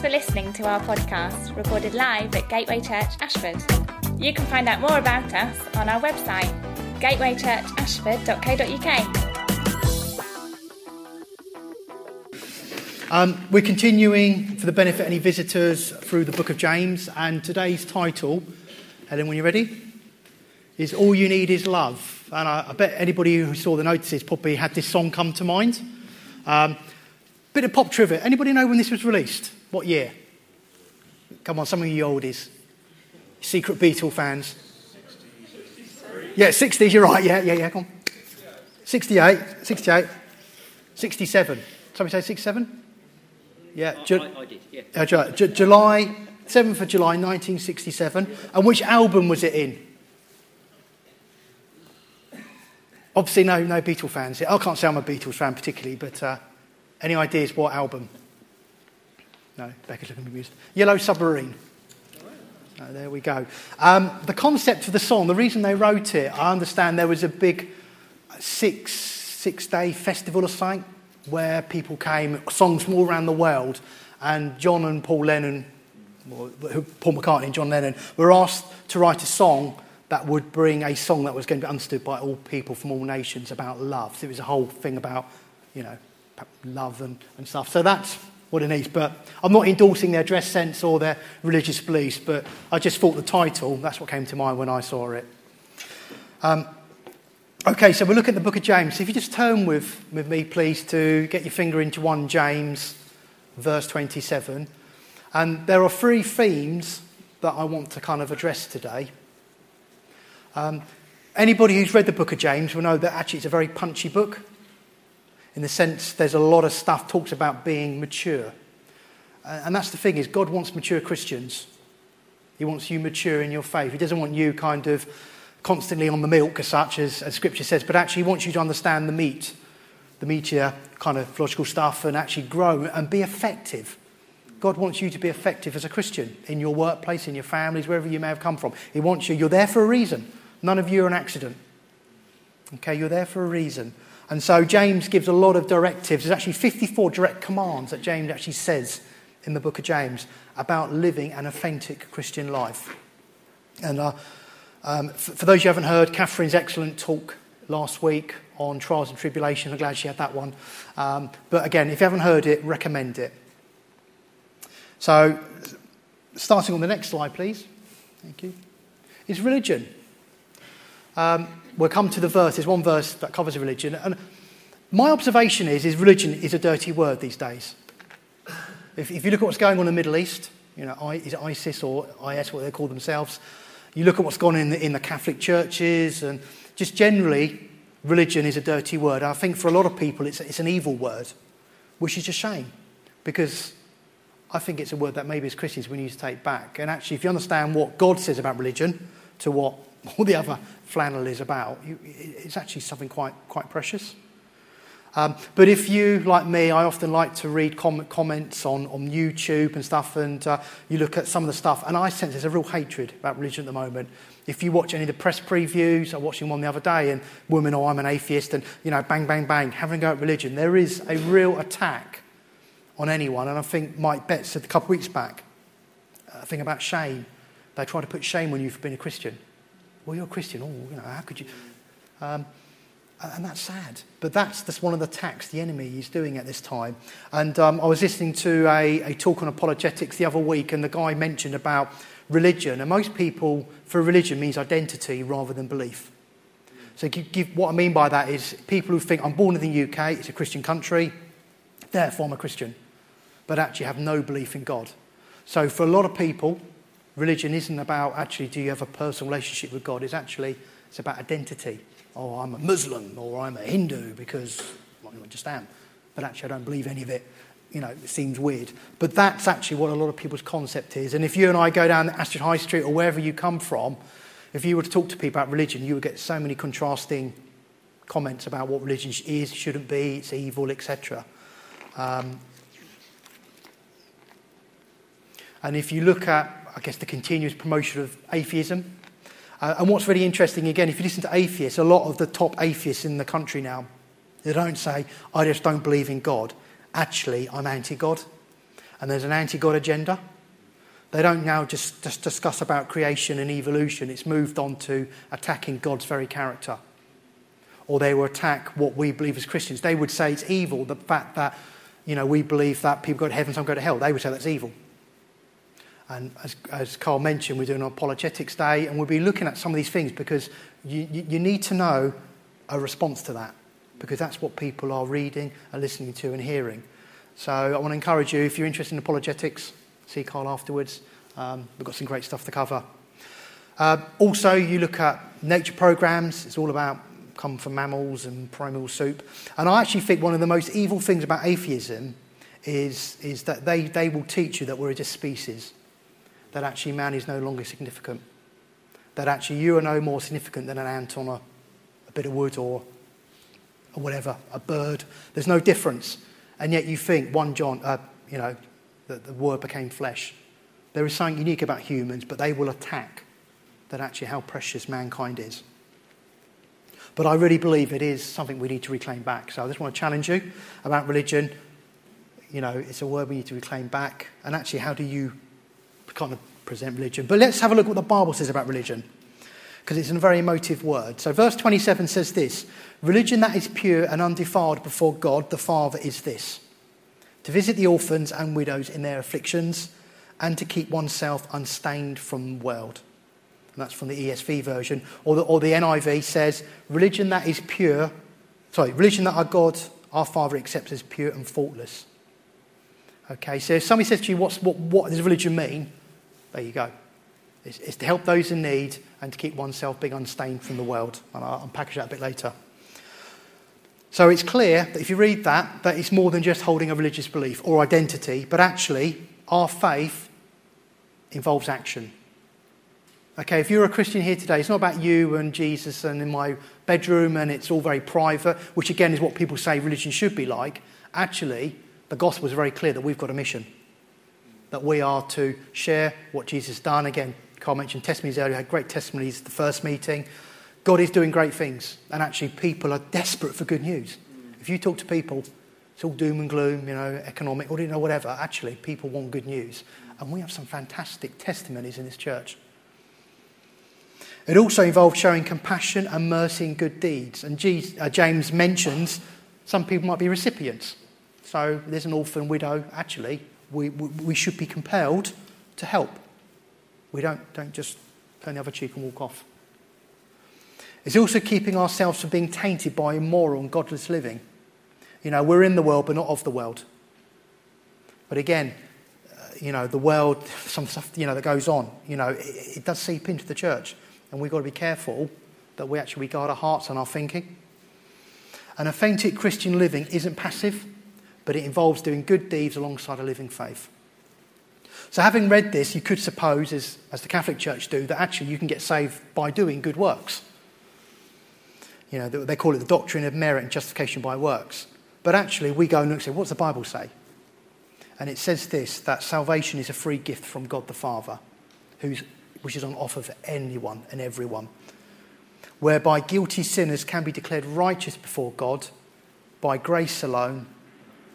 For listening to our podcast, recorded live at Gateway Church Ashford. You can find out more about us on our website, gatewaychurchashford.co.uk. Um, we're continuing for the benefit of any visitors through the book of James, and today's title, Helen, when you're ready, is All You Need Is Love. And I, I bet anybody who saw the notices probably had this song come to mind. Um, bit of pop trivia. Anybody know when this was released? What year? Come on, some of you oldies. Secret Beatle fans. Yeah, 60s, you're right. Yeah, yeah, yeah, come on. 68, 68, 67. Somebody say 67? Yeah. I, Ju- I, I did, yeah. uh, Ju- Ju- July, 7th of July 1967. And which album was it in? Obviously, no, no Beatle fans. I can't say I'm a Beatles fan particularly, but uh, any ideas what album? No, Becca's looking amused. Yellow Submarine. There we go. Um, the concept of the song, the reason they wrote it, I understand there was a big six six day festival or something where people came, songs from all around the world, and John and Paul Lennon, Paul McCartney and John Lennon, were asked to write a song that would bring a song that was going to be understood by all people from all nations about love. So it was a whole thing about, you know, love and, and stuff. So that's what it needs. But I'm not endorsing their dress sense or their religious beliefs, but I just thought the title, that's what came to mind when I saw it. Um, okay, so we're looking at the book of James. If you just turn with, with me, please, to get your finger into 1 James, verse 27. And there are three themes that I want to kind of address today. Um, anybody who's read the book of James will know that actually it's a very punchy book in the sense there's a lot of stuff talks about being mature. And that's the thing is God wants mature Christians. He wants you mature in your faith. He doesn't want you kind of constantly on the milk as such as, as scripture says, but actually he wants you to understand the meat, the meatier kind of theological stuff and actually grow and be effective. God wants you to be effective as a Christian in your workplace, in your families, wherever you may have come from. He wants you. You're there for a reason. None of you are an accident. Okay, you're there for a reason. And so James gives a lot of directives. There's actually 54 direct commands that James actually says in the book of James about living an authentic Christian life. And uh, um, for, for those you haven't heard, Catherine's excellent talk last week on trials and tribulation. I'm glad she had that one. Um, but again, if you haven't heard it, recommend it. So, starting on the next slide, please. Thank you. Is religion. Um, we'll come to the verse. There's one verse that covers religion. And my observation is, is religion is a dirty word these days. If, if you look at what's going on in the Middle East, you know, I, is ISIS or IS, what they call themselves, you look at what's gone on in the, in the Catholic churches, and just generally, religion is a dirty word. I think for a lot of people, it's, it's an evil word, which is a shame, because I think it's a word that maybe as Christians we need to take back. And actually, if you understand what God says about religion to what all the other flannel is about, you, it's actually something quite, quite precious. Um, but if you, like me, I often like to read com- comments on, on YouTube and stuff, and uh, you look at some of the stuff, and I sense there's a real hatred about religion at the moment. If you watch any of the press previews, I was watching one the other day, and woman, oh, I'm an atheist, and, you know, bang, bang, bang, having a go at religion. There is a real attack on anyone, and I think Mike Betts said a couple of weeks back, a thing about shame. They try to put shame on you for being a Christian. Well, you're a Christian. Oh, you know, how could you? Um, and that's sad. But that's, that's one of the attacks the enemy is doing at this time. And um, I was listening to a, a talk on apologetics the other week, and the guy mentioned about religion. And most people, for religion, means identity rather than belief. So give, give, what I mean by that is people who think, I'm born in the UK, it's a Christian country, therefore I'm a Christian, but actually have no belief in God. So for a lot of people, religion isn't about actually do you have a personal relationship with God. It's actually it's about identity. Oh, I'm a Muslim or I'm a Hindu because well, I just am. But actually, I don't believe any of it. You know, it seems weird. But that's actually what a lot of people's concept is. And if you and I go down Ashford High Street or wherever you come from, if you were to talk to people about religion, you would get so many contrasting comments about what religion is, shouldn't be, it's evil, etc. Um, and if you look at, I guess, the continuous promotion of atheism, uh, and what's really interesting, again, if you listen to atheists, a lot of the top atheists in the country now, they don't say, I just don't believe in God. Actually, I'm anti God. and there's an anti God agenda. They don't now just, just discuss about creation and evolution, it's moved on to attacking God's very character. Or they will attack what we believe as Christians. They would say it's evil, the fact that you know, we believe that people go to heaven, some go to hell. They would say that's evil. And as, as Carl mentioned, we're doing an apologetics day, and we'll be looking at some of these things because you, you, you need to know a response to that because that's what people are reading and listening to and hearing. So I want to encourage you, if you're interested in apologetics, see Carl afterwards. Um, we've got some great stuff to cover. Uh, also, you look at nature programs. It's all about come from mammals and primal soup. And I actually think one of the most evil things about atheism is, is that they, they will teach you that we're just species, that actually man is no longer significant, that actually you are no more significant than an ant on a, a bit of wood or, or whatever, a bird. There's no difference. And yet you think 1 John, uh, you know, that the word became flesh. There is something unique about humans, but they will attack that actually how precious mankind is. But I really believe it is something we need to reclaim back. So I just want to challenge you about religion. You know, it's a word we need to reclaim back. And actually, how do you kind of present religion? But let's have a look at what the Bible says about religion, because it's a very emotive word. So, verse 27 says this Religion that is pure and undefiled before God the Father is this to visit the orphans and widows in their afflictions, and to keep oneself unstained from the world. And that's from the ESV version. Or the, or the NIV says, religion that is pure, sorry, religion that our God, our Father, accepts as pure and faultless. Okay, so if somebody says to you, What's, what, what does religion mean? There you go. It's, it's, to help those in need and to keep oneself being unstained from the world. And I'll unpackage that a bit later. So it's clear that if you read that, that it's more than just holding a religious belief or identity, but actually our faith involves action. Okay, if you're a Christian here today, it's not about you and Jesus and in my bedroom and it's all very private, which again is what people say religion should be like. Actually, the gospel is very clear that we've got a mission, that we are to share what Jesus has done. Again, Carl mentioned testimonies earlier, had great testimonies at the first meeting. God is doing great things, and actually, people are desperate for good news. If you talk to people, it's all doom and gloom, you know, economic, or you know, whatever. Actually, people want good news. And we have some fantastic testimonies in this church. It also involves showing compassion and mercy in good deeds. And uh, James mentions some people might be recipients. So there's an orphan widow. Actually, we, we, should be compelled to help. We don't, don't just turn the other cheek and walk off. It's also keeping ourselves from being tainted by immoral and godless living. You know, we're in the world, but not of the world. But again, uh, you know, the world, some stuff, you know, that goes on, you know, it, it does seep into the church. And we've got to be careful that we actually guard our hearts and our thinking. An authentic Christian living isn't passive, but it involves doing good deeds alongside a living faith. So, having read this, you could suppose, as, as the Catholic Church do, that actually you can get saved by doing good works. You know, they call it the doctrine of merit and justification by works. But actually, we go and look and say, what's the Bible say? And it says this that salvation is a free gift from God the Father, who's, which is on offer for anyone and everyone, whereby guilty sinners can be declared righteous before God by grace alone,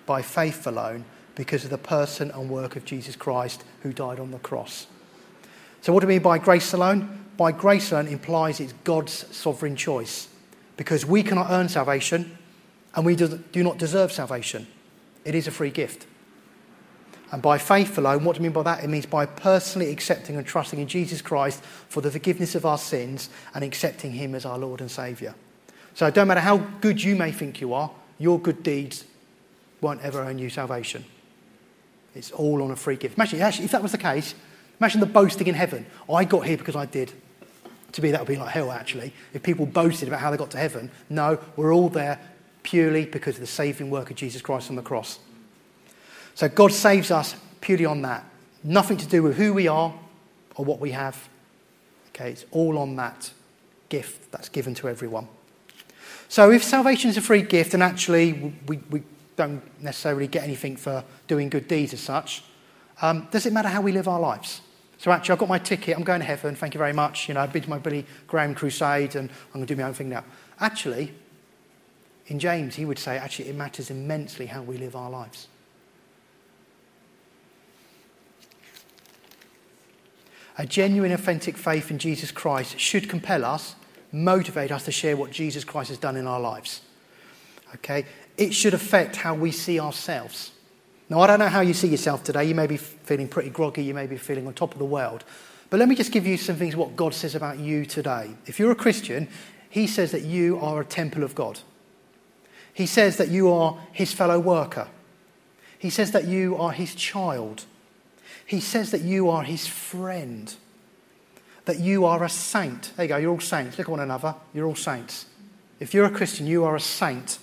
by faith alone, because of the person and work of Jesus Christ who died on the cross. So, what do we mean by grace alone? By grace alone implies it's God's sovereign choice because we cannot earn salvation and we do, not deserve salvation. It is a free gift. And by faith alone, what do I mean by that? It means by personally accepting and trusting in Jesus Christ for the forgiveness of our sins and accepting Him as our Lord and Saviour. So don't matter how good you may think you are, your good deeds won't ever earn you salvation. It's all on a free gift. Imagine, actually, if that was the case, imagine the boasting in heaven. I got here because I did. To me, that would be like hell, actually. If people boasted about how they got to heaven, no, we're all there purely because of the saving work of Jesus Christ on the cross. So God saves us purely on that. Nothing to do with who we are or what we have. Okay, it's all on that gift that's given to everyone. So if salvation is a free gift and actually we, we don't necessarily get anything for doing good deeds as such. Um, does it matter how we live our lives? So actually, I've got my ticket. I'm going to heaven. Thank you very much. You know, I've been to my Billy Graham crusade, and I'm going to do my own thing now. Actually, in James, he would say, actually, it matters immensely how we live our lives. A genuine, authentic faith in Jesus Christ should compel us, motivate us to share what Jesus Christ has done in our lives. Okay? It should affect how we see ourselves. Now, I don't know how you see yourself today. You may be feeling pretty groggy, you may be feeling on top of the world. But let me just give you some things what God says about you today. If you're a Christian, He says that you are a temple of God. He says that you are His fellow worker. He says that you are His child. He says that you are His friend. That you are a saint. There you go, you're all saints. Look at one another. You're all saints. If you're a Christian, you are a saint.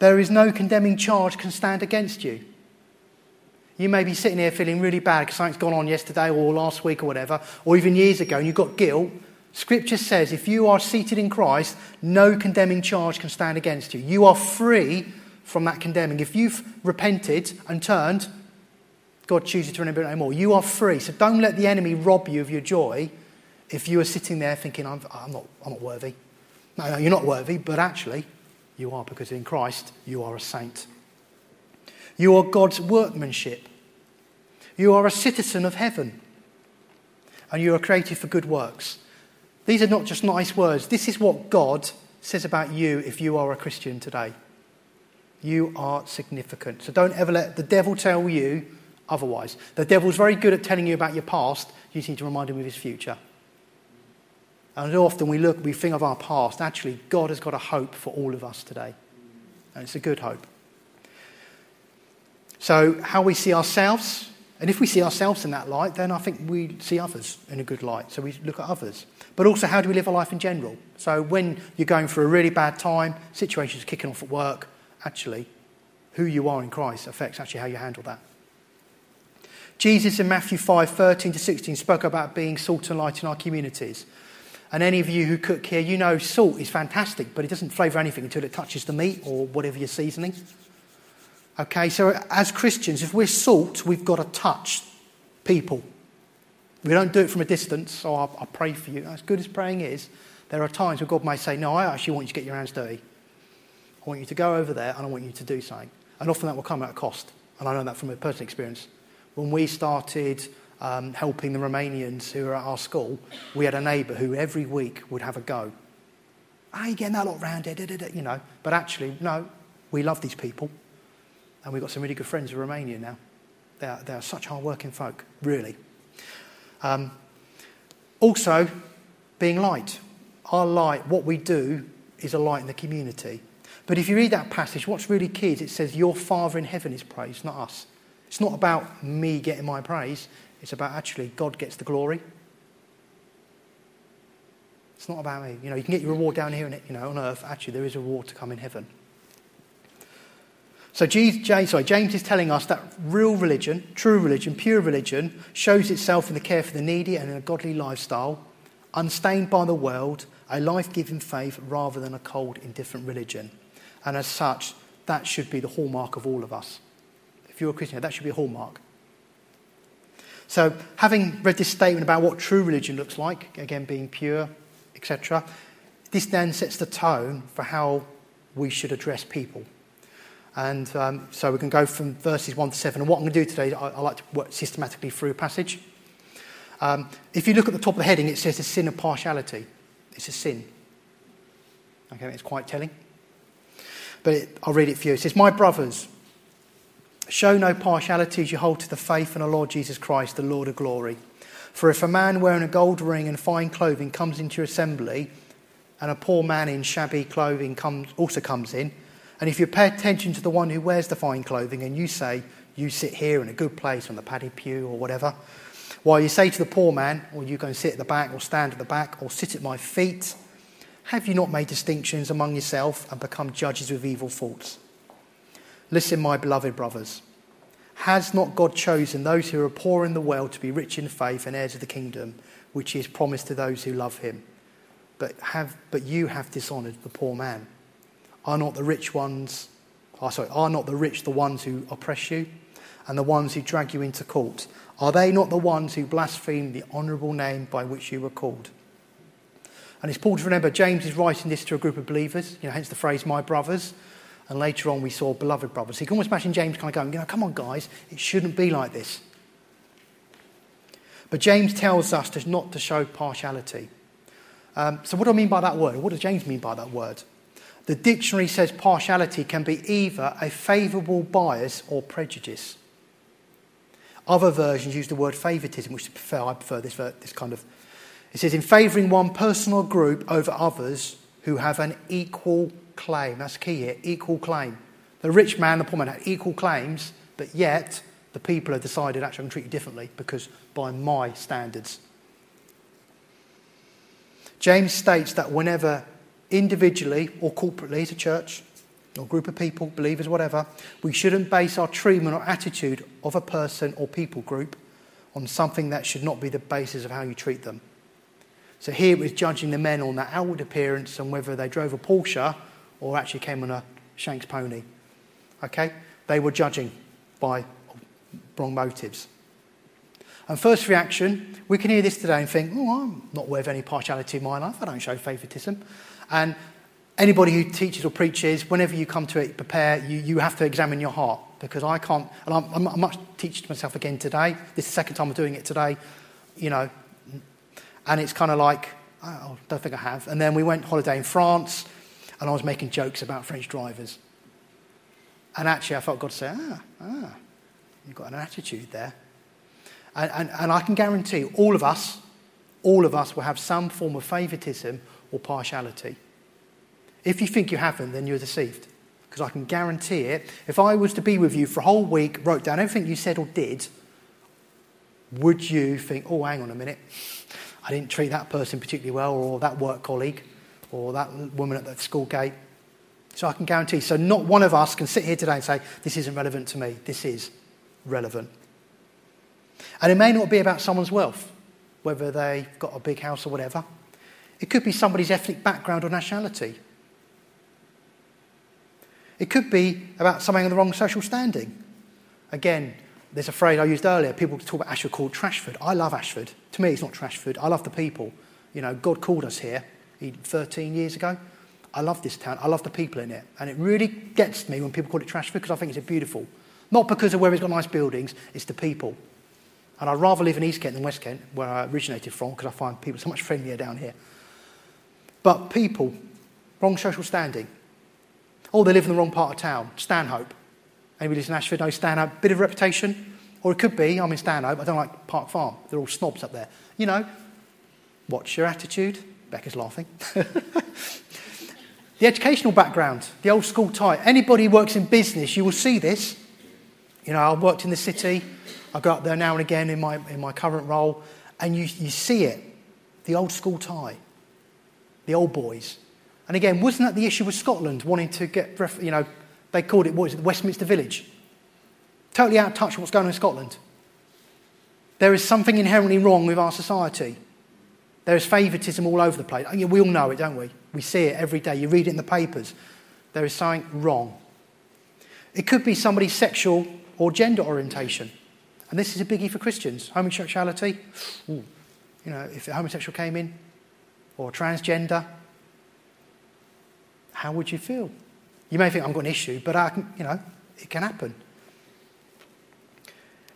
There is no condemning charge can stand against you. You may be sitting here feeling really bad because something's gone on yesterday or last week or whatever, or even years ago, and you've got guilt. Scripture says if you are seated in Christ, no condemning charge can stand against you. You are free from that condemning. If you've repented and turned, God chooses to remember it no more. You are free. So don't let the enemy rob you of your joy if you are sitting there thinking, I'm, I'm, not, I'm not worthy. No, no, you're not worthy, but actually, you are because in Christ you are a saint. You are God's workmanship. You are a citizen of heaven. And you are created for good works. These are not just nice words. This is what God says about you if you are a Christian today. You are significant. So don't ever let the devil tell you otherwise. The devil's very good at telling you about your past. You need to remind him of his future. And often we look, we think of our past. Actually, God has got a hope for all of us today. And it's a good hope. So, how we see ourselves, and if we see ourselves in that light, then I think we see others in a good light. So we look at others. But also, how do we live a life in general? So, when you're going through a really bad time, situations kicking off at work, actually, who you are in Christ affects actually how you handle that. Jesus in Matthew 5 13 to 16 spoke about being salt and light in our communities. And any of you who cook here, you know salt is fantastic, but it doesn't flavour anything until it touches the meat or whatever you're seasoning. Okay, so as Christians, if we're salt, we've got to touch people. We don't do it from a distance, so I, I pray for you. As good as praying is, there are times where God may say, No, I actually want you to get your hands dirty. I want you to go over there and I want you to do something. And often that will come at a cost. And I know that from a personal experience. When we started um, helping the Romanians who were at our school, we had a neighbour who every week would have a go. Are you getting that lot round here? You know, but actually, no, we love these people. And we've got some really good friends in Romania now. They are, they are such hard-working folk, really. Um, also, being light. Our light, what we do, is a light in the community. But if you read that passage, what's really key is it says, Your Father in heaven is praised, not us. It's not about me getting my praise, it's about actually God gets the glory. It's not about me. You know, you can get your reward down here, and you know, on earth. Actually, there is a reward to come in heaven. So James, sorry, James is telling us that real religion, true religion, pure religion, shows itself in the care for the needy and in a godly lifestyle, unstained by the world, a life-giving faith rather than a cold, indifferent religion. And as such, that should be the hallmark of all of us. If you're a Christian, that should be a hallmark. So, having read this statement about what true religion looks like, again being pure, etc., this then sets the tone for how we should address people. And um, so we can go from verses 1 to 7. And what I'm going to do today, I, I like to work systematically through a passage. Um, if you look at the top of the heading, it says the sin of partiality. It's a sin. Okay, it's quite telling. But it, I'll read it for you. It says, My brothers, Show no partiality as you hold to the faith in our Lord Jesus Christ, the Lord of glory. For if a man wearing a gold ring and fine clothing comes into your assembly, and a poor man in shabby clothing comes, also comes in, and if you pay attention to the one who wears the fine clothing and you say, You sit here in a good place on the padded pew or whatever, while you say to the poor man, Or you go and sit at the back, or stand at the back, or sit at my feet, have you not made distinctions among yourself and become judges with evil thoughts? Listen, my beloved brothers. Has not God chosen those who are poor in the world to be rich in faith and heirs of the kingdom, which he has promised to those who love him? But, have, but you have dishonored the poor man. Are not the rich ones, oh, sorry, are not the rich the ones who oppress you and the ones who drag you into court? Are they not the ones who blaspheme the honourable name by which you were called? And it's important to remember James is writing this to a group of believers, you know, hence the phrase, my brothers. And later on, we saw beloved brothers. So you can almost imagine James kind of going, you know, come on, guys, it shouldn't be like this. But James tells us to not to show partiality. Um, so, what do I mean by that word? What does James mean by that word? The dictionary says partiality can be either a favourable bias or prejudice. Other versions use the word favouritism, which I prefer. I prefer this, this kind of. It says, in favouring one person or group over others who have an equal claim. That's key here equal claim. The rich man, and the poor man had equal claims, but yet the people have decided actually I'm going to treat you differently because by my standards. James states that whenever individually or corporately as a church or group of people, believers, whatever, we shouldn't base our treatment or attitude of a person or people group on something that should not be the basis of how you treat them. So here it was judging the men on their outward appearance and whether they drove a Porsche or actually came on a Shanks pony. Okay? They were judging by wrong motives. And first reaction, we can hear this today and think, oh, I'm not aware of any partiality in my life. I don't show favouritism. And anybody who teaches or preaches, whenever you come to it, prepare, you, you have to examine your heart because I can't, and I'm, I'm, much teaching myself again today. This is the second time I'm doing it today, you know, and it's kind of like, oh, I don't think I have. And then we went holiday in France, and I was making jokes about French drivers. And actually, I felt God say, ah, ah, you've got an attitude there. And, and, and I can guarantee all of us, all of us will have some form of favoritism or partiality. If you think you haven't, then you're deceived. Because I can guarantee it. If I was to be with you for a whole week, wrote down everything you said or did, would you think, oh, hang on a minute, I didn't treat that person particularly well, or that work colleague, or that woman at the school gate? So I can guarantee. So not one of us can sit here today and say, this isn't relevant to me. This is relevant. And it may not be about someone's wealth, whether they've got a big house or whatever. It could be somebody's ethnic background or nationality. It could be about something in the wrong social standing. Again, there's a phrase I used earlier. People talk about Ashford called Trashford. I love Ashford. To me, it's not Trashford. I love the people. You know, God called us here 13 years ago. I love this town. I love the people in it. And it really gets me when people call it Trashford because I think it's beautiful. Not because of where it's got nice buildings, it's the people. And I'd rather live in East Kent than West Kent, where I originated from, because I find people so much friendlier down here. But people, wrong social standing. Oh, they live in the wrong part of town. Stanhope. Anybody lives in Ashford knows Stanhope. Bit of reputation. Or it could be, I'm in Stanhope, I don't like Park Farm. They're all snobs up there. You know, what's your attitude? Becca's laughing. the educational background, the old school type. Anybody who works in business, you will see this. You know, I've worked in the city. I go up there now and again in my, in my current role, and you, you see it. The old school tie the old boys. And again, wasn't that the issue with Scotland wanting to get, you know, they called it, what is it, the Westminster Village? Totally out of touch with what's going on in Scotland. There is something inherently wrong with our society. There is favouritism all over the place. We all know it, don't we? We see it every day. You read it in the papers. There is something wrong. It could be somebody's sexual or gender orientation. And this is a biggie for Christians. Homosexuality. Ooh, you know, if a homosexual came in, or transgender, how would you feel? You may think I've got an issue, but I can, you know, it can happen.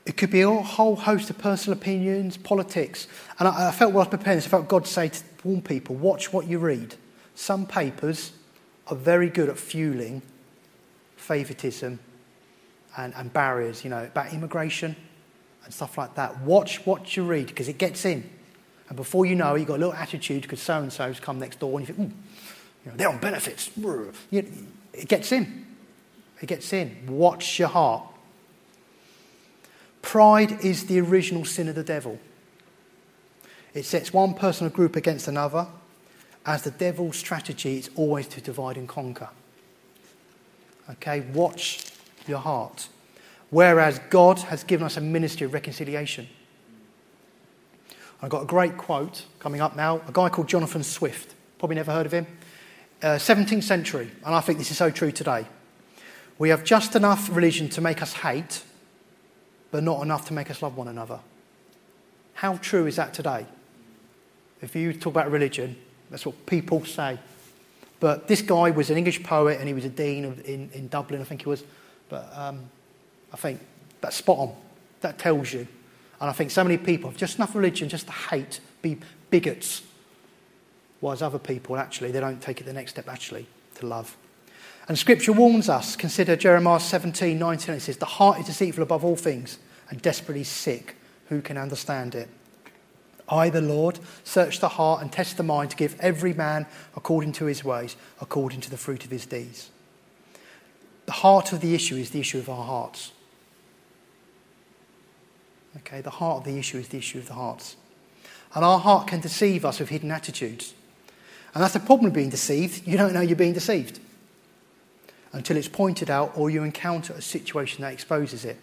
It could be a whole host of personal opinions, politics. And I, I felt while I was preparing this, I felt God say to warn people, watch what you read. Some papers are very good at fueling favouritism and, and barriers, you know, about immigration and stuff like that. Watch what you read because it gets in. And before you know it, you've got a little attitude because so and so's come next door and you think, hmm, you know, they're on benefits. It gets in. It gets in. Watch your heart. Pride is the original sin of the devil. It sets one person or group against another, as the devil's strategy is always to divide and conquer. Okay, watch your heart. Whereas God has given us a ministry of reconciliation. I've got a great quote coming up now. A guy called Jonathan Swift. Probably never heard of him. Uh, 17th century, and I think this is so true today. We have just enough religion to make us hate, but not enough to make us love one another. How true is that today? If you talk about religion, that's what people say. But this guy was an English poet and he was a dean of, in, in Dublin, I think he was. But um, I think that's spot on. That tells you And I think so many people have just enough religion just to hate, be bigots. Whereas other people, actually, they don't take it the next step, actually, to love. And Scripture warns us. Consider Jeremiah 17, 19. It says, The heart is deceitful above all things and desperately sick. Who can understand it? I, the Lord, search the heart and test the mind to give every man according to his ways, according to the fruit of his deeds. The heart of the issue is the issue of our hearts. Okay, the heart of the issue is the issue of the hearts. And our heart can deceive us with hidden attitudes. And that's the problem of being deceived. You don't know you're being deceived until it's pointed out or you encounter a situation that exposes it.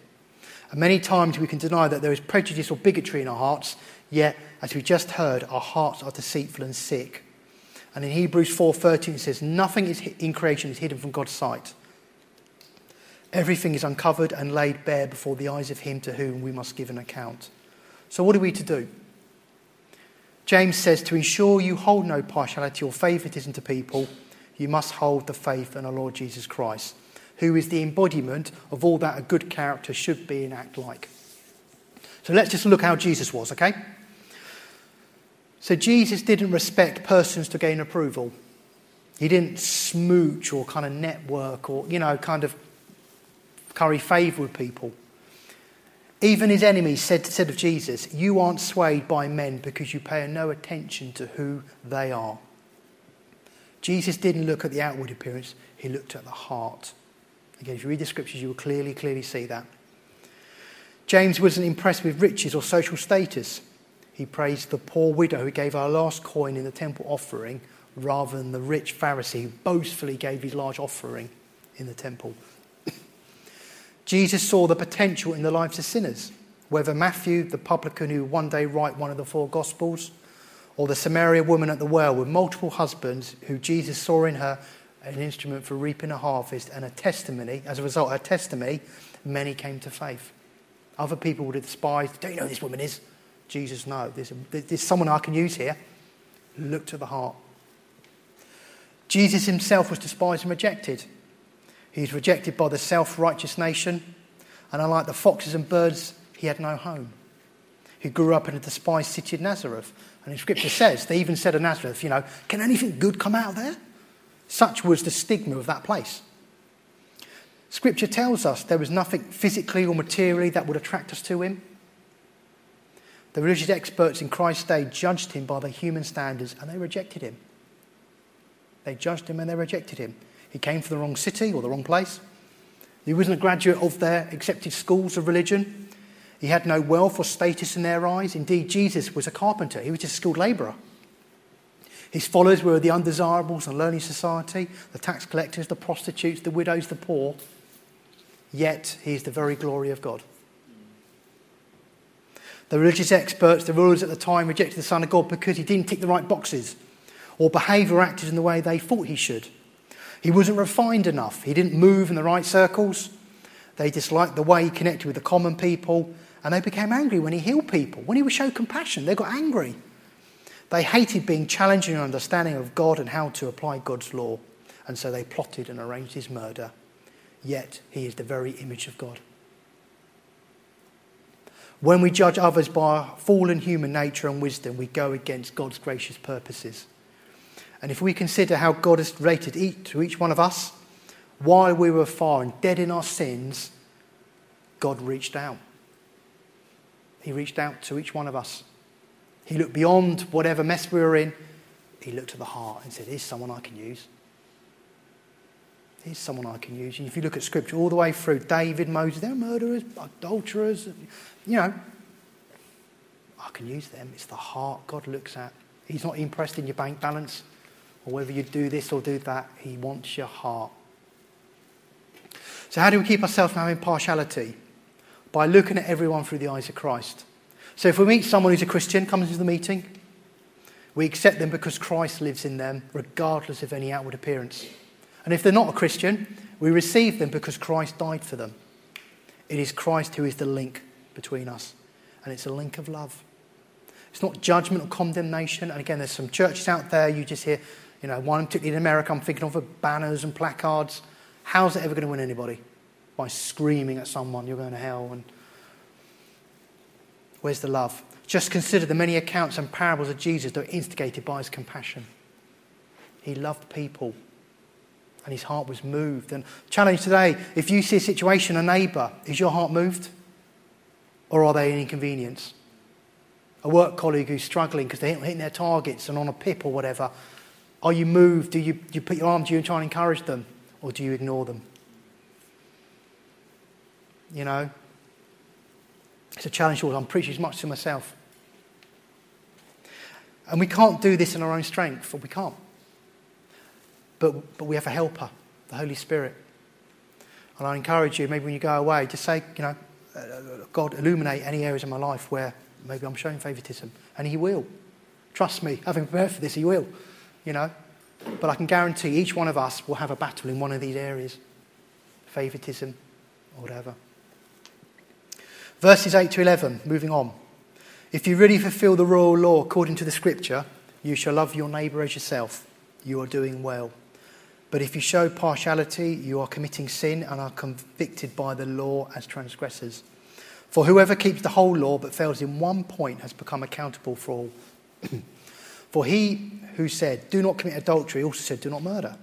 And many times we can deny that there is prejudice or bigotry in our hearts, yet, as we just heard, our hearts are deceitful and sick. And in Hebrews 4:13 it says, "Nothing is in creation is hidden from God's sight. Everything is uncovered and laid bare before the eyes of him to whom we must give an account." So what are we to do? James says, "To ensure you hold no partiality or favoritism to people, you must hold the faith in our Lord Jesus Christ." who is the embodiment of all that a good character should be and act like. So let's just look how Jesus was, okay? So Jesus didn't respect persons to gain approval. He didn't smooch or kind of network or, you know, kind of curry favour with people. Even his enemies said, said of Jesus, You aren't swayed by men because you pay no attention to who they are. Jesus didn't look at the outward appearance, he looked at the heart. Again, if you read the scriptures, you will clearly, clearly see that. James wasn't impressed with riches or social status. He praised the poor widow who gave her last coin in the temple offering rather than the rich Pharisee who boastfully gave his large offering in the temple. Jesus saw the potential in the lives of sinners, whether Matthew, the publican who one day write one of the four Gospels, or the Samaria woman at the well with multiple husbands who Jesus saw in her an instrument for reaping a harvest and a testimony. As a result her testimony, many came to faith. Other people would have despised, don't you know who this woman is? Jesus, no, there's, there's someone I can use here. Look to the heart. Jesus himself was despised and rejected. He was rejected by the self righteous nation, and unlike the foxes and birds, he had no home. He grew up in a despised city of Nazareth. And in scripture says, they even said of Nazareth, you know, can anything good come out of there? Such was the stigma of that place. Scripture tells us there was nothing physically or materially that would attract us to him. The religious experts in Christ's day judged him by their human standards and they rejected him. They judged him and they rejected him. He came from the wrong city or the wrong place. He wasn't a graduate of their accepted schools of religion. He had no wealth or status in their eyes. Indeed, Jesus was a carpenter, he was just a skilled labourer. His followers were the undesirables, the lonely society, the tax collectors, the prostitutes, the widows, the poor. Yet he is the very glory of God. The religious experts, the rulers at the time, rejected the Son of God because he didn't tick the right boxes or behave or acted in the way they thought he should. He wasn't refined enough. He didn't move in the right circles. They disliked the way he connected with the common people, and they became angry when he healed people. When he would show compassion, they got angry. They hated being challenged in understanding of God and how to apply God's law, and so they plotted and arranged his murder. Yet he is the very image of God. When we judge others by our fallen human nature and wisdom, we go against God's gracious purposes. And if we consider how God has rated each, to each one of us, while we were far and dead in our sins, God reached out. He reached out to each one of us. He looked beyond whatever mess we were in. He looked at the heart and said, Here's someone I can use. Here's someone I can use. And if you look at scripture all the way through, David, Moses, they're murderers, adulterers, you know. I can use them. It's the heart God looks at. He's not impressed in your bank balance or whether you do this or do that. He wants your heart. So, how do we keep ourselves from having partiality? By looking at everyone through the eyes of Christ. So if we meet someone who's a Christian, comes into the meeting, we accept them because Christ lives in them, regardless of any outward appearance. And if they're not a Christian, we receive them because Christ died for them. It is Christ who is the link between us, and it's a link of love. It's not judgment or condemnation. And again, there's some churches out there you just hear, you know, one particularly in America, I'm thinking of banners and placards. How's it ever going to win anybody? By screaming at someone, you're going to hell, and Where's the love? Just consider the many accounts and parables of Jesus that were instigated by his compassion. He loved people and his heart was moved. And challenge today if you see a situation, a neighbour, is your heart moved? Or are they an inconvenience? A work colleague who's struggling because they're hitting their targets and on a pip or whatever. Are you moved? Do you, you put your arm to you and try and encourage them? Or do you ignore them? You know? It's a challenge to I'm preaching as much to myself. And we can't do this in our own strength, we can't. But, but we have a helper, the Holy Spirit. And I encourage you, maybe when you go away, just say, you know, uh, God, illuminate any areas of my life where maybe I'm showing favoritism. And He will. Trust me, having prepared for this, He will. You know? But I can guarantee each one of us will have a battle in one of these areas favoritism or whatever. Verses 8 to 11, moving on. If you really fulfill the royal law according to the scripture, you shall love your neighbour as yourself. You are doing well. But if you show partiality, you are committing sin and are convicted by the law as transgressors. For whoever keeps the whole law but fails in one point has become accountable for all. for he who said, Do not commit adultery, also said, Do not murder.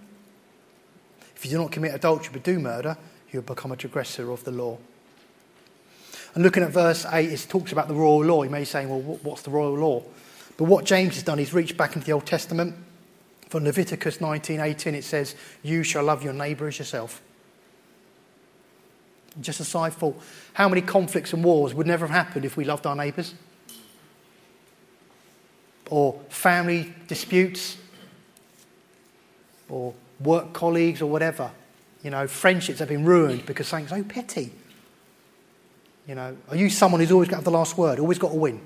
If you do not commit adultery but do murder, you have become a transgressor of the law. And looking at verse 8, it talks about the royal law. You may be saying, Well, what's the royal law? But what James has done, he's reached back into the Old Testament from Leviticus 19:18 it says, "You shall love your neighbor as yourself." Just a side thought, how many conflicts and wars would never have happened if we loved our neighbors? Or family disputes, or work colleagues, or whatever. You know, friendships have been ruined because something's so petty. You know, are you someone who's always got the last word, always got to win?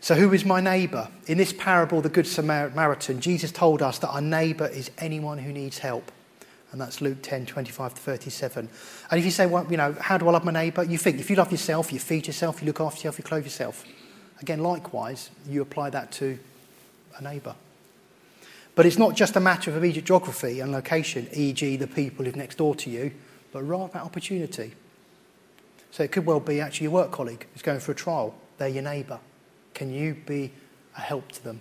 So, who is my neighbour? In this parable, the Good Samaritan, Jesus told us that our neighbour is anyone who needs help. And that's Luke 10, 25 to 37. And if you say, well, you know, how do I love my neighbour? You think if you love yourself, you feed yourself, you look after yourself, you clothe yourself. Again, likewise, you apply that to a neighbour. But it's not just a matter of immediate geography and location, e.g., the people who live next door to you, but rather about opportunity. So it could well be actually your work colleague who's going for a trial, they're your neighbour. Can you be a help to them?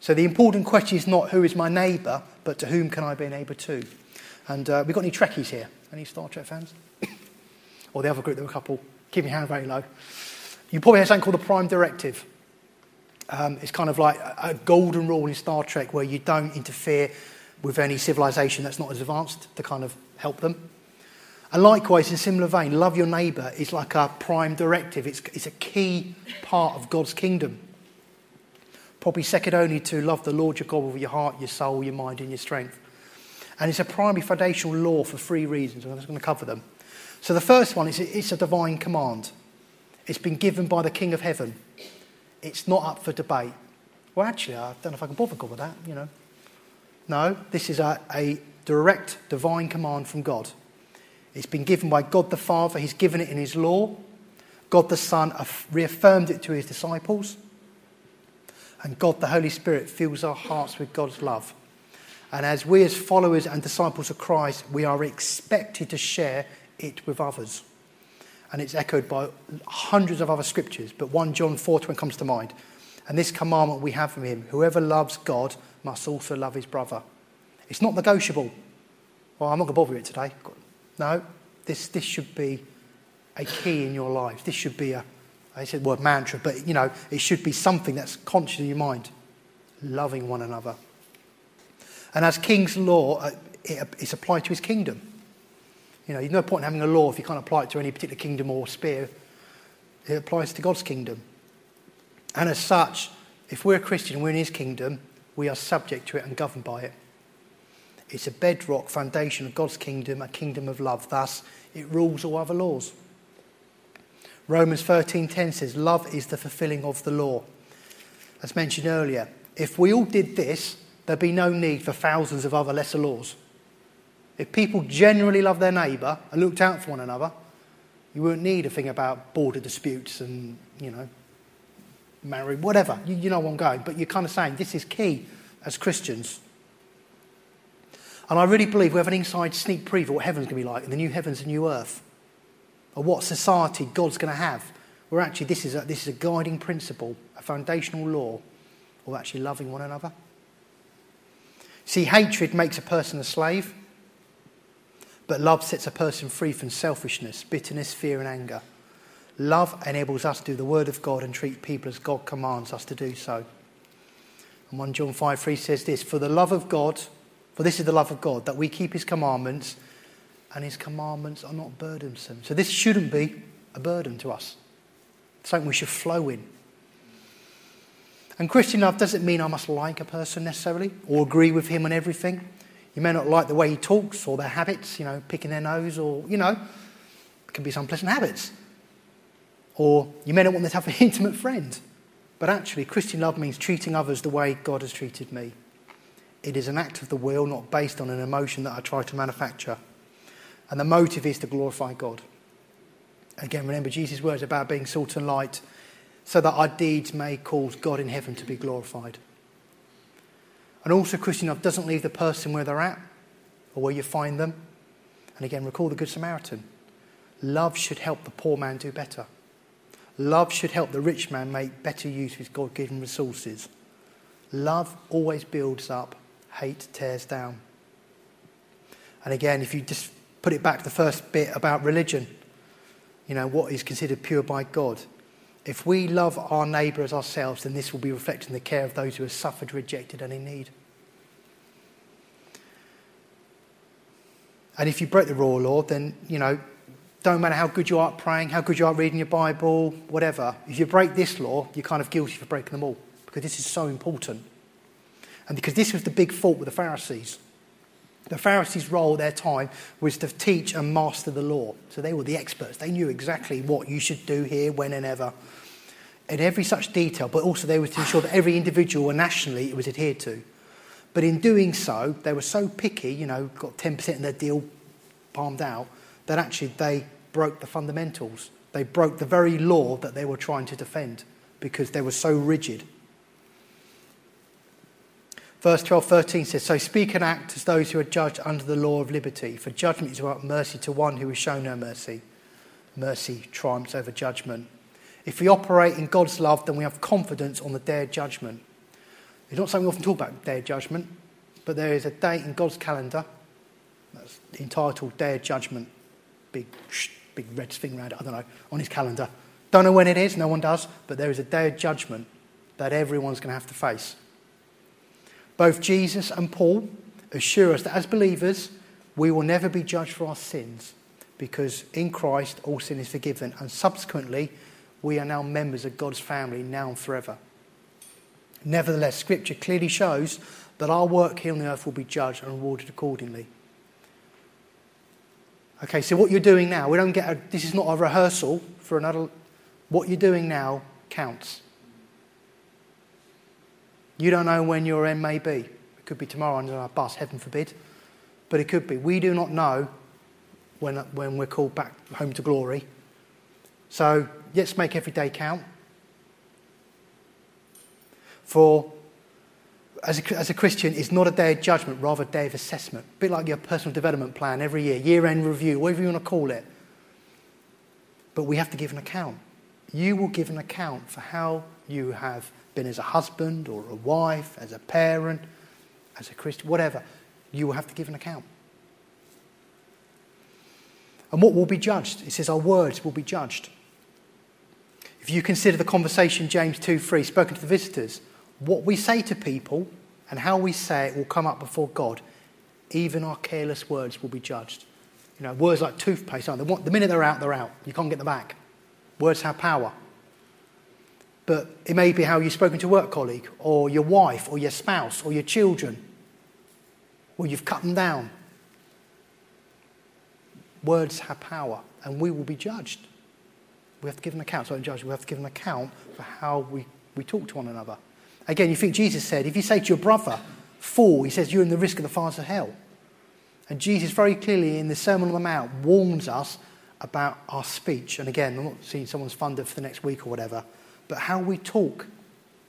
So the important question is not who is my neighbour, but to whom can I be a neighbour to? And uh, we've got any Trekkies here? Any Star Trek fans? or the other group, there were a couple. Keep your hand very low. You probably have something called the Prime Directive. Um, it's kind of like a golden rule in Star Trek where you don't interfere with any civilization that's not as advanced to kind of help them. And likewise, in similar vein, love your neighbour is like a prime directive. It's, it's a key part of God's kingdom. Probably second only to love the Lord your God with your heart, your soul, your mind, and your strength. And it's a primary foundational law for three reasons. I'm just going to cover them. So the first one is it's a divine command. It's been given by the King of Heaven. It's not up for debate. Well, actually, I don't know if I can bother God with that, you know. No, this is a, a direct divine command from God. It's been given by God the Father, He's given it in His law. God the Son reaffirmed it to His disciples. And God the Holy Spirit fills our hearts with God's love. And as we, as followers and disciples of Christ, we are expected to share it with others. And it's echoed by hundreds of other scriptures, but 1 John 4 20 comes to mind. And this commandment we have from him whoever loves God must also love his brother. It's not negotiable. Well, I'm not going to bother with it today. No, this, this should be a key in your life. This should be a, I said word mantra, but you know, it should be something that's conscious in your mind. Loving one another. And as King's law, uh, it, it's applied to his kingdom. You know, there's no point in having a law if you can't apply it to any particular kingdom or sphere. It applies to God's kingdom. And as such, if we're a Christian, we're in his kingdom, we are subject to it and governed by it. It's a bedrock foundation of God's kingdom, a kingdom of love. Thus, it rules all other laws. Romans 13:10 says, "Love is the fulfilling of the law." As mentioned earlier, if we all did this, there'd be no need for thousands of other lesser laws. If people generally loved their neighbour and looked out for one another, you wouldn't need a thing about border disputes and, you know, marriage, whatever. You, you know where I'm going. But you're kind of saying this is key as Christians And I really believe we have an inside sneak preview of what heaven's going to be like, and the new heavens and new earth, or what society God's going to have. Where actually this is a, this is a guiding principle, a foundational law of actually loving one another. See, hatred makes a person a slave, but love sets a person free from selfishness, bitterness, fear, and anger. Love enables us to do the word of God and treat people as God commands us to do so. And 1 John 5 3 says this For the love of God, for this is the love of God, that we keep his commandments, and his commandments are not burdensome. So this shouldn't be a burden to us, it's something we should flow in. And Christian love doesn't mean I must like a person necessarily or agree with him on everything. You may not like the way he talks or their habits, you know, picking their nose or, you know, it can be some pleasant habits. Or you may not want them to have an intimate friend. But actually, Christian love means treating others the way God has treated me. It is an act of the will, not based on an emotion that I try to manufacture. And the motive is to glorify God. Again, remember Jesus' words about being salt and light so that our deeds may cause God in heaven to be glorified. And also, Christian love doesn't leave the person where they're at or where you find them. And again, recall the Good Samaritan. Love should help the poor man do better. Love should help the rich man make better use of his God given resources. Love always builds up, hate tears down. And again, if you just put it back to the first bit about religion, you know, what is considered pure by God, if we love our neighbour as ourselves, then this will be reflected in the care of those who have suffered, rejected, and in need. And if you break the royal law, then, you know, don't matter how good you are at praying, how good you are at reading your Bible, whatever. If you break this law, you're kind of guilty for breaking them all because this is so important. And because this was the big fault with the Pharisees. The Pharisees' role their time was to teach and master the law. So they were the experts. They knew exactly what you should do here, when, and ever. In every such detail, but also they were to ensure that every individual and nationally it was adhered to. But in doing so, they were so picky, you know, got 10% in their deal palmed out, that actually they broke the fundamentals. They broke the very law that they were trying to defend because they were so rigid. Verse 12, 13 says, So speak and act as those who are judged under the law of liberty, for judgment is about mercy to one who has shown no mercy. Mercy triumphs over judgment. If we operate in God's love, then we have confidence on the day of judgment. It's not something we often talk about, day of judgment, but there is a date in God's calendar that's entitled Day of Judgment. Big, big red thing around it, I don't know, on his calendar. Don't know when it is, no one does, but there is a day of judgment that everyone's going to have to face. Both Jesus and Paul assure us that as believers, we will never be judged for our sins because in Christ all sin is forgiven, and subsequently, we are now members of God's family now and forever. Nevertheless, Scripture clearly shows that our work here on the earth will be judged and rewarded accordingly. Okay, so what you're doing now, we don't get a, this is not a rehearsal for another. What you're doing now counts. You don't know when your end may be. It could be tomorrow under our bus, heaven forbid. But it could be. We do not know when, when we're called back home to glory. So let's make every day count. For as a, as a Christian, it's not a day of judgment, rather a day of assessment. A bit like your personal development plan every year, year end review, whatever you want to call it. But we have to give an account. You will give an account for how you have been as a husband or a wife, as a parent, as a Christian, whatever. You will have to give an account. And what will be judged? It says our words will be judged. If you consider the conversation, James 2 3, spoken to the visitors, what we say to people and how we say it will come up before God. Even our careless words will be judged. You know, words like toothpaste, they? The minute they're out, they're out. You can't get them back. Words have power. But it may be how you've spoken to a work colleague, or your wife, or your spouse, or your children, or you've cut them down. Words have power, and we will be judged. We have to give an account. So, judge, we have to give an account for how we, we talk to one another. Again, you think Jesus said, if you say to your brother, fool, he says, you're in the risk of the fires of hell. And Jesus very clearly in the Sermon on the Mount warns us about our speech. And again, I'm not seeing someone's funded for the next week or whatever, but how we talk.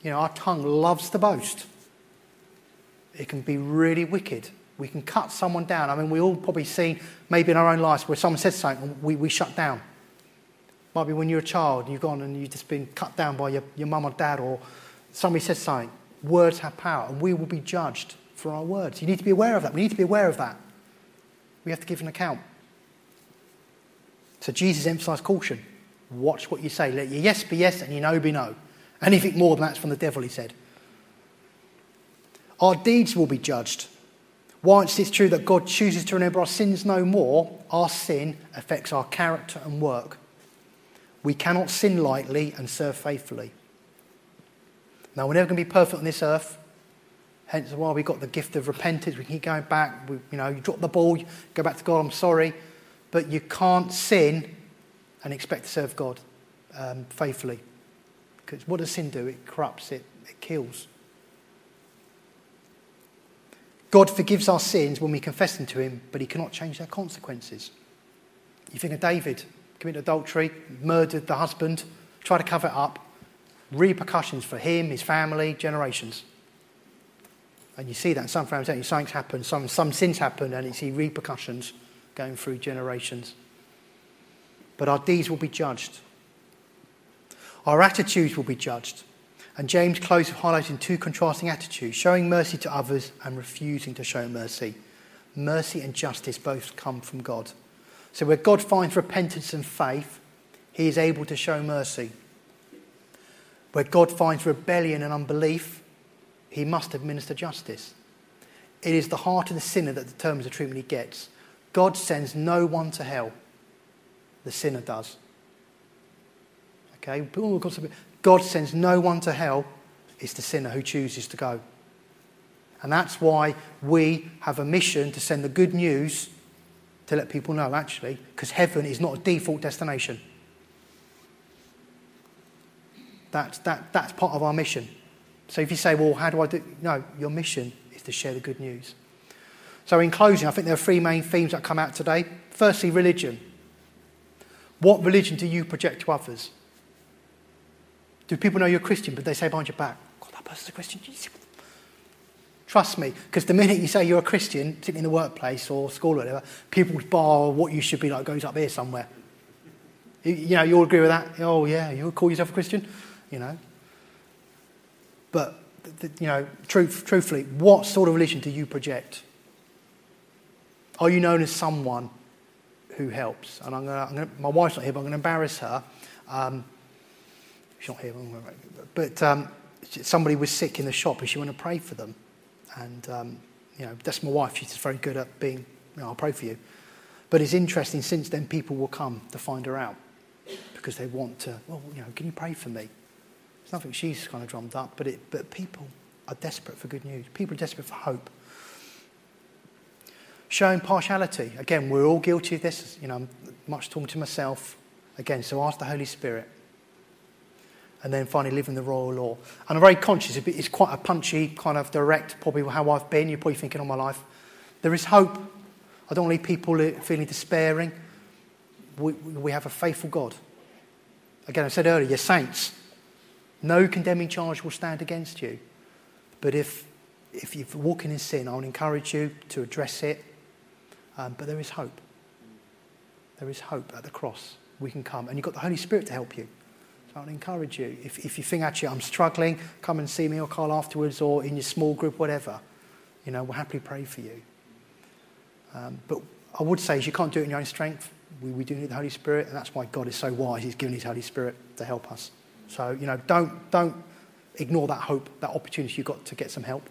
You know, our tongue loves to boast. It can be really wicked. We can cut someone down. I mean, we all probably seen maybe in our own lives where someone says something and we, we shut down. Might be when you're a child, you've gone and you've just been cut down by your, your mum or dad, or somebody says something. Words have power, and we will be judged for our words. You need to be aware of that. We need to be aware of that. We have to give an account. So Jesus emphasized caution. Watch what you say. Let your yes be yes and your no be no. Anything more than that's from the devil, he said. Our deeds will be judged. Whilst it's true that God chooses to remember our sins no more, our sin affects our character and work. We cannot sin lightly and serve faithfully. Now, we're never going to be perfect on this earth. Hence why we've got the gift of repentance. We keep going back. We, you know, you drop the ball, you go back to God, I'm sorry. But you can't sin and expect to serve God um, faithfully. Because what does sin do? It corrupts, it, it kills. God forgives our sins when we confess them to Him, but He cannot change their consequences. You think of David, committed adultery, murdered the husband, tried to cover it up, repercussions for him, his family, generations. And you see that in some families? Something's happened, some, some sins happen, and you see repercussions going through generations. But our deeds will be judged. Our attitudes will be judged. And James closes highlighting two contrasting attitudes showing mercy to others and refusing to show mercy. Mercy and justice both come from God. So, where God finds repentance and faith, he is able to show mercy. Where God finds rebellion and unbelief, he must administer justice. It is the heart of the sinner that determines the treatment he gets. God sends no one to hell, the sinner does. Okay? God sends no one to hell, it's the sinner who chooses to go. And that's why we have a mission to send the good news to let people know, actually, because heaven is not a default destination. That's, that, that's part of our mission. So if you say, well, how do I do? No, your mission is to share the good news. So in closing, I think there are three main themes that come out today. Firstly, religion. What religion do you project to others? Do people know you're Christian, but they say behind your back, God, that person's a Christian? Trust me, because the minute you say you're a Christian, particularly in the workplace or school or whatever, people's bar what you should be like goes up here somewhere. You, you know, you all agree with that? Oh, yeah, you call yourself a Christian? You know. But, you know, truth, truthfully, what sort of religion do you project? Are you known as someone who helps? And I'm gonna, I'm gonna my wife's not here, but I'm going to embarrass her. Um, she's not here, but um, somebody was sick in the shop and she wanted to pray for them. And, um, you know, that's my wife. She's very good at being, you know, I'll pray for you. But it's interesting, since then, people will come to find her out because they want to, well, you know, can you pray for me? It's nothing she's kind of drummed up, but, it, but people are desperate for good news. People are desperate for hope. Showing partiality. Again, we're all guilty of this. You know, I'm much talking to myself. Again, so ask the Holy Spirit and then finally living the royal law. And I'm very conscious, it's quite a punchy, kind of direct, probably how I've been. You're probably thinking all my life. There is hope. I don't leave people feeling despairing. We, we have a faithful God. Again, I said earlier, you're saints. No condemning charge will stand against you. But if, if you're walking in sin, I would encourage you to address it. Um, but there is hope. There is hope at the cross. We can come. And you've got the Holy Spirit to help you. So I'd encourage you. If, if you think, actually, I'm struggling, come and see me or Carl afterwards or in your small group, whatever. You know, we'll happily pray for you. Um, but I would say, is you can't do it in your own strength. We, we do need the Holy Spirit, and that's why God is so wise. He's given His Holy Spirit to help us. So, you know, don't, don't ignore that hope, that opportunity you've got to get some help.